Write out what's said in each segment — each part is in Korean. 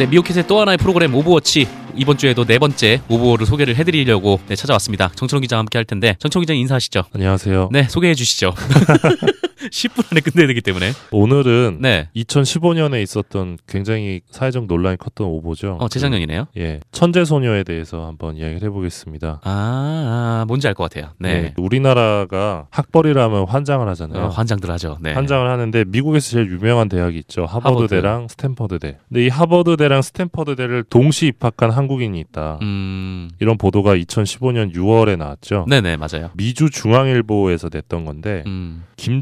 네, 미오캣의 또 하나의 프로그램 오보워치 이번 주에도 네 번째 오보를 소개를 해드리려고 네, 찾아왔습니다. 정철운 기자와 함께 할 텐데 정철운 기자 인사하시죠. 안녕하세요. 네, 소개해 주시죠. 10분 안에 끝내야 되기 때문에. 오늘은 네, 2015년에 있었던 굉장히 사회적 논란이 컸던 오보죠. 어 재작년이네요. 예, 천재 소녀에 대해서 한번 이야기를 해보겠습니다. 아, 아 뭔지 알 것 같아요. 네, 네, 우리나라가 학벌이라면 환장을 하잖아요. 어, 환장들 하죠. 네. 환장을 하는데 미국에서 제일 유명한 대학이 있죠. 하버드대랑 스탠퍼드대. 근데 이 하버드대랑 스탠퍼드대를 동시 입학한 한국인이 있다. 음, 이런 보도가 2015년 6월에 나왔죠. 네네 맞아요. 미주 중앙일보에서 냈던 건데 음, 김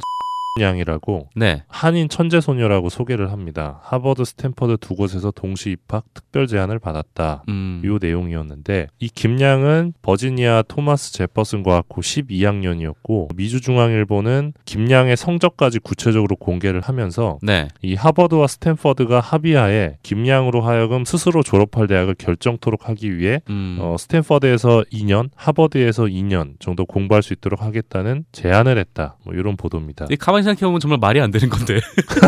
양이라고 네, 한인 천재 소녀라고 소개를 합니다. 하버드, 스탠퍼드 두 곳에서 동시 입학 특별 제안을 받았다. 음, 요 내용이었는데 이 김양은 버지니아 토마스 제퍼슨 과학고 12학년이었고 미주 중앙일보는 김양의 성적까지 구체적으로 공개를 하면서 네, 이 하버드와 스탠퍼드가 합의하에 김양으로 하여금 스스로 졸업할 대학을 결정토록 하기 위해 음, 어, 스탠퍼드에서 2년, 하버드에서 2년 정도 공부할 수 있도록 하겠다는 제안을 했다. 뭐 이런 보도입니다. 이 가만히 생각해보면 정말 말이 안 되는 건데.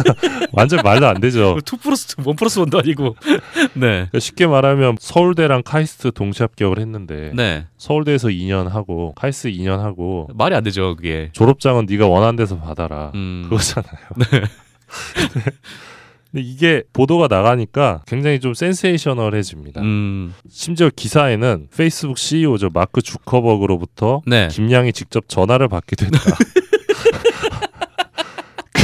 완전 말도 안 되죠. 2 플러스 2, 1 플러스 1도 아니고. 네. 그러니까 쉽게 말하면 서울대랑 카이스트 동시 합격을 했는데 네. 서울대에서 2년 하고 카이스트 2년 하고 말이 안 되죠, 그게. 졸업장은 네가 원하는 데서 받아라 음. 그거잖아요. 근데 이게 보도가 나가니까 굉장히 좀 센세이셔널해집니다. 음. 심지어 기사에는 페이스북 CEO죠 마크 주커버그로부터 네. 김양이 직접 전화를 받기도 했다.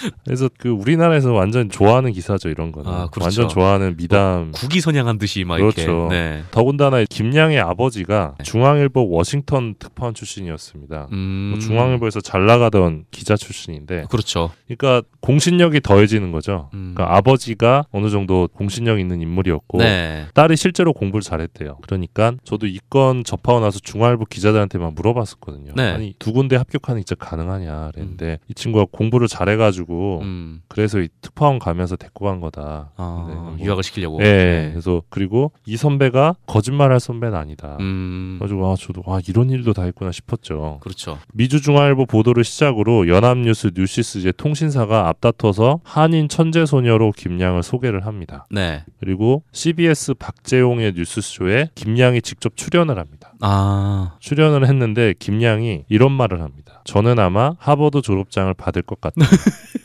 그래- 그래서 그 우리나라에서 완전 좋아하는 기사죠 이런 거는 아, 그렇죠. 완전 좋아하는 미담 국위 선양한 듯이 막 그렇죠. 이렇게. 네. 더군다나 김양의 아버지가 네. 중앙일보 워싱턴 특파원 출신이었습니다. 음. 뭐 중앙일보에서 잘 나가던 기자 출신인데, 그렇죠. 그러니까 공신력이 더해지는 거죠. 음. 그러니까 아버지가 어느 정도 공신력 있는 인물이었고, 네. 딸이 실제로 공부를 잘했대요. 그러니까 저도 이 건 접하고 나서 중앙일보 기자들한테만 물어봤었거든요. 네. 아니 두 군데 합격하는 게 진짜 가능하냐 그랬는데 이 친구가 공부를 잘해가지고 음. 그래서 이 특파원 가면서 데리고 간 거다. 아, 네, 뭐- 유학을 시키려고. 예. 그래서 그리고 이 선배가 거짓말할 선배는 아니다. 음. 그래가지고 아 저도 아 이런 일도 다 있구나 싶었죠. 그렇죠. 미주중앙일보 보도를 시작으로 연합뉴스, 뉴시스 이제 통신사가 앞다퉈서 한인 천재 소녀로 김양을 소개를 합니다. 네. 그리고 CBS 박재용의 뉴스쇼에 김양이 직접 출연을 합니다. 아. 출연을 했는데 김양이 이런 말을 합니다. 저는 아마 하버드 졸업장을 받을 것 같다.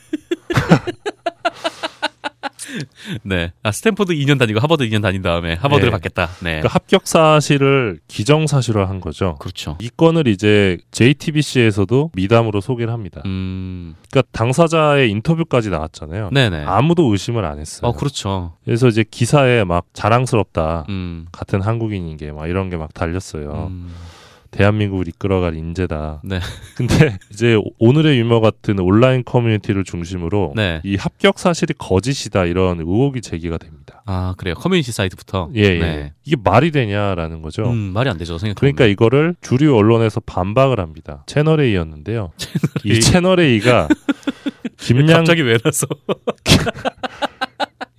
네. 아, 스탠포드 2년 다니고 하버드 2년 다닌 다음에 하버드를 네. 받겠다. 네. 그러니까 합격 사실을 기정 사실화 한 거죠. 그렇죠. 이 건을 이제 JTBC에서도 미담으로 소개를 합니다. 음. 그러니까 당사자의 인터뷰까지 나왔잖아요. 네네. 아무도 의심을 안 했어요. 어, 그렇죠. 그래서 이제 기사에 막 자랑스럽다. 음. 같은 한국인인 게 막 이런 게 막 달렸어요. 음. 대한민국을 이끌어갈 인재다. 네. 근데 이제 오늘의 유머 같은 온라인 커뮤니티를 중심으로 네. 이 합격 사실이 거짓이다 이런 의혹이 제기가 됩니다. 아, 그래요. 커뮤니티 사이트부터. 예, 예. 네. 이게 말이 되냐라는 거죠. 음, 말이 안 되죠. 생각 그러니까 이거를 주류 언론에서 반박을 합니다. 채널 A였는데요. A. 이 채널 A가 김양 갑자기 왜 나서?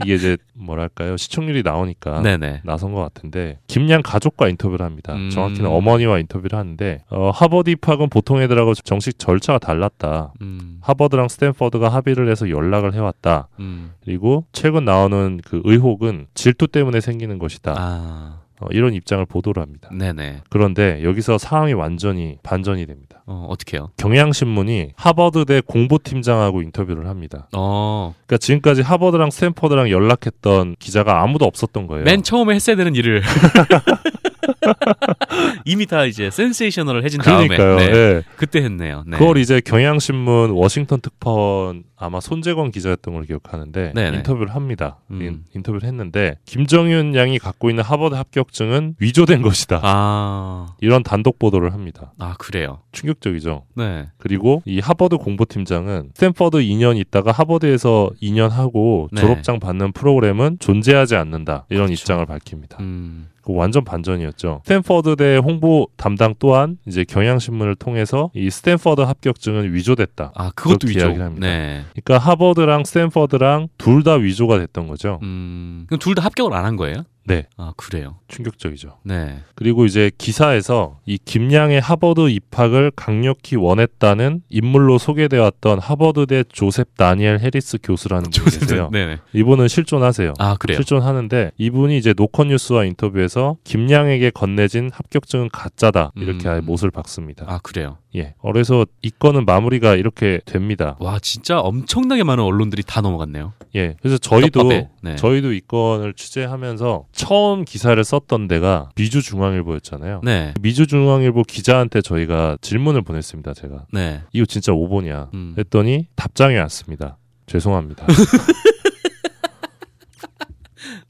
이게 이제 뭐랄까요 시청률이 나오니까 네네. 나선 것 같은데 김양 가족과 인터뷰를 합니다. 음. 정확히는 어머니와 인터뷰를 하는데 어, 하버드 입학은 보통 애들하고 정식 절차가 달랐다. 음. 하버드랑 스탠퍼드가 합의를 해서 연락을 해왔다. 음. 그리고 최근 나오는 그 의혹은 질투 때문에 생기는 것이다. 아. 어, 이런 입장을 보도를 합니다. 네네. 그런데 여기서 상황이 완전히 반전이 됩니다. 어, 어떻게요? 경향신문이 하버드대 공보팀장하고 인터뷰를 합니다. 어. 그러니까 지금까지 하버드랑 스탠퍼드랑 연락했던 기자가 아무도 없었던 거예요. 맨 처음에 했어야 되는 일을 이미 다 이제 센세이셔널해진 그러니까요. 네. 예. 그때 했네요. 네. 그걸 이제 경향신문 워싱턴 특파원 아마 손제민 기자였던 걸 기억하는데 네네. 인터뷰를 합니다. 음. 인, 인터뷰를 했는데 김정윤 양이 갖고 있는 하버드 합격증은 위조된 것이다. 아. 이런 단독 보도를 합니다. 아, 그래요. 충격적이죠. 네. 그리고 이 하버드 공보팀장은 스탠퍼드 2년 있다가 하버드에서 2년 하고 네. 졸업장 받는 프로그램은 존재하지 않는다. 이런 그렇죠. 입장을 밝힙니다. 음. 그 완전 반전이었죠. 스탠퍼드대 홍보 담당 또한 이제 경향신문을 통해서 이 스탠퍼드 합격증은 위조됐다. 아, 그것도 위조. 이야기를 합니다. 네. 그러니까 하버드랑 스탠퍼드랑 둘 다 위조가 됐던 거죠. 음. 그럼 둘 다 합격을 안 한 거예요? 네, 아 그래요. 충격적이죠. 네. 그리고 이제 기사에서 이 김양의 하버드 입학을 강력히 원했다는 인물로 소개되었던 하버드대 조셉 다니엘 해리스 교수라는 분이 계세요. 네네. 이분은 실존하세요. 아 그래요. 실존하는데 이분이 이제 노컷 뉴스와 인터뷰에서 김양에게 건네진 합격증은 가짜다 이렇게 음. 아예 못을 박습니다. 아 그래요. 예, 그래서 이 건은 마무리가 이렇게 됩니다. 와 진짜 엄청나게 많은 언론들이 다 넘어갔네요. 예, 그래서 저희도. 네. 저희도 이 건을 취재하면서 처음 기사를 썼던 데가 미주 중앙일보였잖아요. 네. 미주 중앙일보 기자한테 저희가 질문을 보냈습니다. 제가 네. 이거 진짜 오보냐 음. 했더니 답장이 왔습니다. 죄송합니다.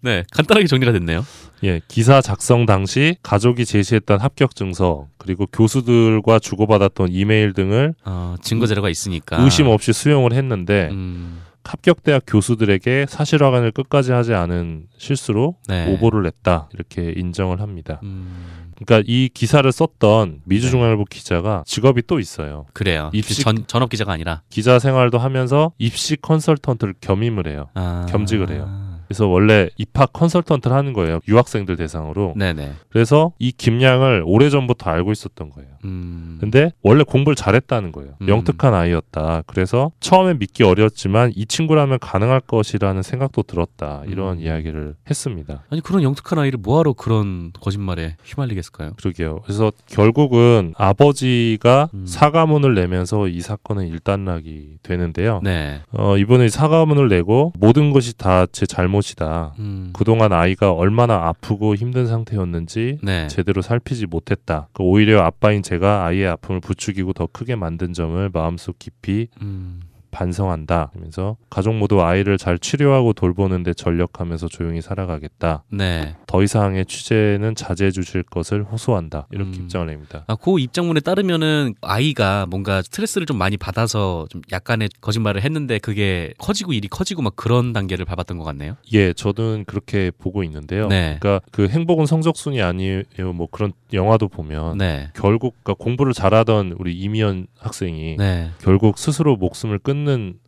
네. 간단하게 정리가 됐네요. 예, 기사 작성 당시 가족이 제시했던 합격 증서 그리고 교수들과 주고받았던 이메일 등을 어, 증거 자료가 있으니까. 의심 없이 수용을 했는데 음, 합격 대학 교수들에게 사실 확인을 끝까지 하지 않은 실수로 네. 오보를 냈다 이렇게 인정을 합니다. 음, 그러니까 이 기사를 썼던 미주중앙일보 기자가 직업이 또 있어요. 그래요. 입시- 전 전업 기자가 아니라 기자 생활도 하면서 입시 컨설턴트를 겸임을 해요. 아, 겸직을 해요. 그래서 원래 입학 컨설턴트를 하는 거예요. 유학생들 대상으로. 네네. 그래서 이 김양을 오래전부터 알고 있었던 거예요. 음, 근데 원래 공부를 잘했다는 거예요. 음. 영특한 아이였다. 그래서 처음엔 믿기 어려웠지만 이 친구라면 가능할 것이라는 생각도 들었다. 이런 음. 이야기를 했습니다. 아니 그런 영특한 아이를 뭐하러 그런 거짓말에 휘말리겠을까요? 그러게요. 그래서 결국은 아버지가 음. 사과문을 내면서 이 사건은 일단락이 되는데요. 네. 어, 이번에 사과문을 내고 모든 것이 다 제 잘못 이다. 음, 그동안 아이가 얼마나 아프고 힘든 상태였는지 네. 제대로 살피지 못했다. 그 오히려 아빠인 제가 아이의 아픔을 부추기고 더 크게 만든 점을 마음속 깊이 음, 반성한다. 하면서 가족 모두 아이를 잘 치료하고 돌보는데 전력하면서 조용히 살아가겠다. 네. 더 이상의 취재는 자제해 주실 것을 호소한다. 이렇게 음. 입장을 냅니다. 아, 그 입장문에 따르면은 아이가 뭔가 스트레스를 좀 많이 받아서 좀 약간의 거짓말을 했는데 그게 커지고 일이 커지고 막 그런 단계를 밟았던 것 같네요. 예, 저는 그렇게 보고 있는데요. 네. 그러니까 그 행복은 성적순이 아니에요. 뭐 그런 영화도 보면 네. 결국 그러니까 공부를 잘하던 우리 이미연 학생이 네. 결국 스스로 목숨을 끊는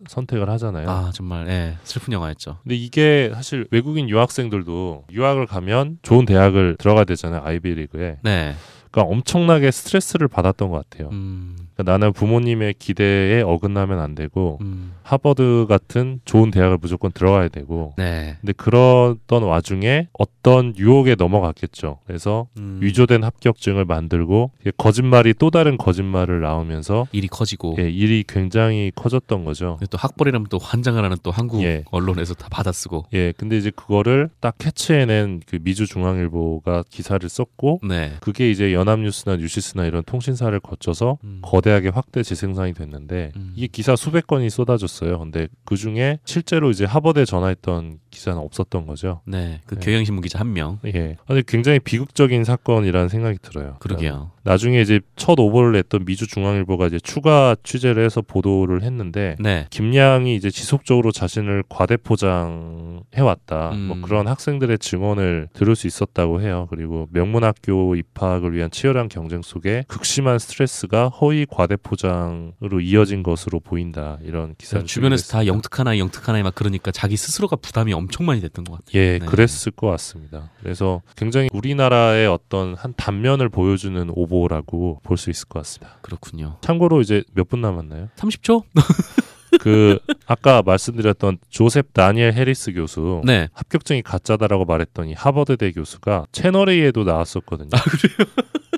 선택을 하잖아요. 아, 정말, 예, 슬픈 영화였죠. 근데 이게 사실 외국인 유학생들도 유학을 가면 좋은 대학을 들어가야 되잖아요. 아이비리그에. 네. 그러니까 엄청나게 스트레스를 받았던 것 같아요. 음, 그러니까 나는 부모님의 기대에 어긋나면 안 되고 음, 하버드 같은 좋은 대학을 무조건 들어가야 되고 네. 근데 그러던 와중에 어떤 유혹에 넘어갔겠죠. 그래서 음, 위조된 합격증을 만들고 거짓말이 또 다른 거짓말을 나오면서 일이 커지고. 예, 일이 굉장히 커졌던 거죠. 또 학벌이라면 또 환장을 하는 또 한국 예. 언론에서 다 받아쓰고. 예, 근데 이제 그거를 딱 캐치해낸 그 미주 중앙일보가 기사를 썼고 네. 그게 이제 연 합뉴스나 뉴시스나 이런 통신사를 거쳐서 음. 거대하게 확대 재생산이 됐는데 음. 이게 기사 수백 건이 쏟아졌어요. 근데 그 중에 실제로 이제 하버드에 전화했던 기사는 없었던 거죠. 네. 그 네. 경향신문 기자 한 명. 예. 근데 굉장히 비극적인 사건이라는 생각이 들어요. 그러게요. 나중에 이제 첫 오보를 냈던 미주 중앙일보가 이제 추가 취재를 해서 보도를 했는데 네. 김양이 이제 지속적으로 자신을 과대포장해 왔다. 음. 뭐 그런 학생들의 증언을 들을 수 있었다고 해요. 그리고 명문학교 입학을 위한 치열한 경쟁 속에 극심한 스트레스가 허위 과대 포장으로 이어진 것으로 보인다. 이런 기사를 주변에서 다. 영특한 아이, 영특한 아이 막 그러니까 자기 스스로가 부담이 엄청 많이 됐던 것 같아요. 예, 네. 그랬을 것 같습니다. 그래서 굉장히 우리나라의 어떤 한 단면을 보여주는 오보라고 볼 수 있을 것 같습니다. 그렇군요. 참고로 이제 몇 분 남았나요? 30초? 그 아까 말씀드렸던 조셉 다니엘 해리스 교수 네. 합격증이 가짜다라고 말했더니 하버드대 교수가 채널 A에도 나왔었거든요. 아, 그래요?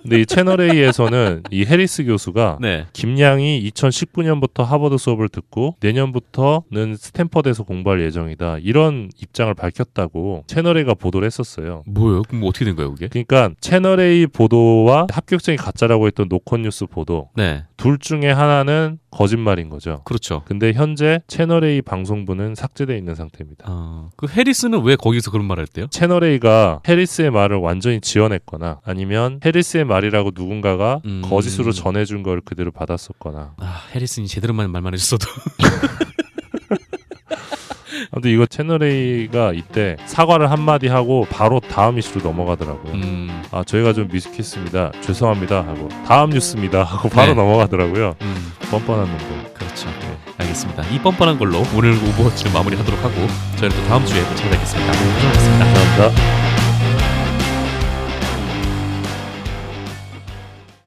근데 이 채널 A에서는 이 해리스 교수가 네. 김양이 2019년부터 하버드 수업을 듣고 내년부터는 스탠퍼드에서 공부할 예정이다. 이런 입장을 밝혔다고 채널 A가 보도를 했었어요. 뭐예요? 그럼 뭐 어떻게 된 거예요, 그게? 그러니까 채널 A 보도와 합격증이 가짜라고 했던 노컷 뉴스 보도 네. 둘 중에 하나는 거짓말인 거죠. 그렇죠. 근데 현재 채널 A 방송부는 삭제돼 있는 상태입니다. 어, 그 해리스는 왜 거기서 그런 말을 했대요? 채널 A가 해리스의 말을 완전히 지어냈거나 아니면 해리스의 말이라고 누군가가 음. 거짓으로 전해준 걸 그대로 받았었거나 아, 해리스가 제대로만 말만 해줬어도. 아무튼 이거 채널 A가 이때 사과를 한마디 하고 바로 다음 이슈로 넘어가더라고요. 음, 아 저희가 좀 미숙했습니다. 죄송합니다 하고 다음 뉴스입니다 하고 바로 네. 넘어가더라고요. 음, 뻔뻔한 놈들. 그렇죠. 알겠습니다. 이 뻔뻔한 걸로 오늘 오보워치를 마무리하도록 하고 저희는 또 다음 주에 또 찾아뵙겠습니다. 고생하셨습니다. 감사합니다.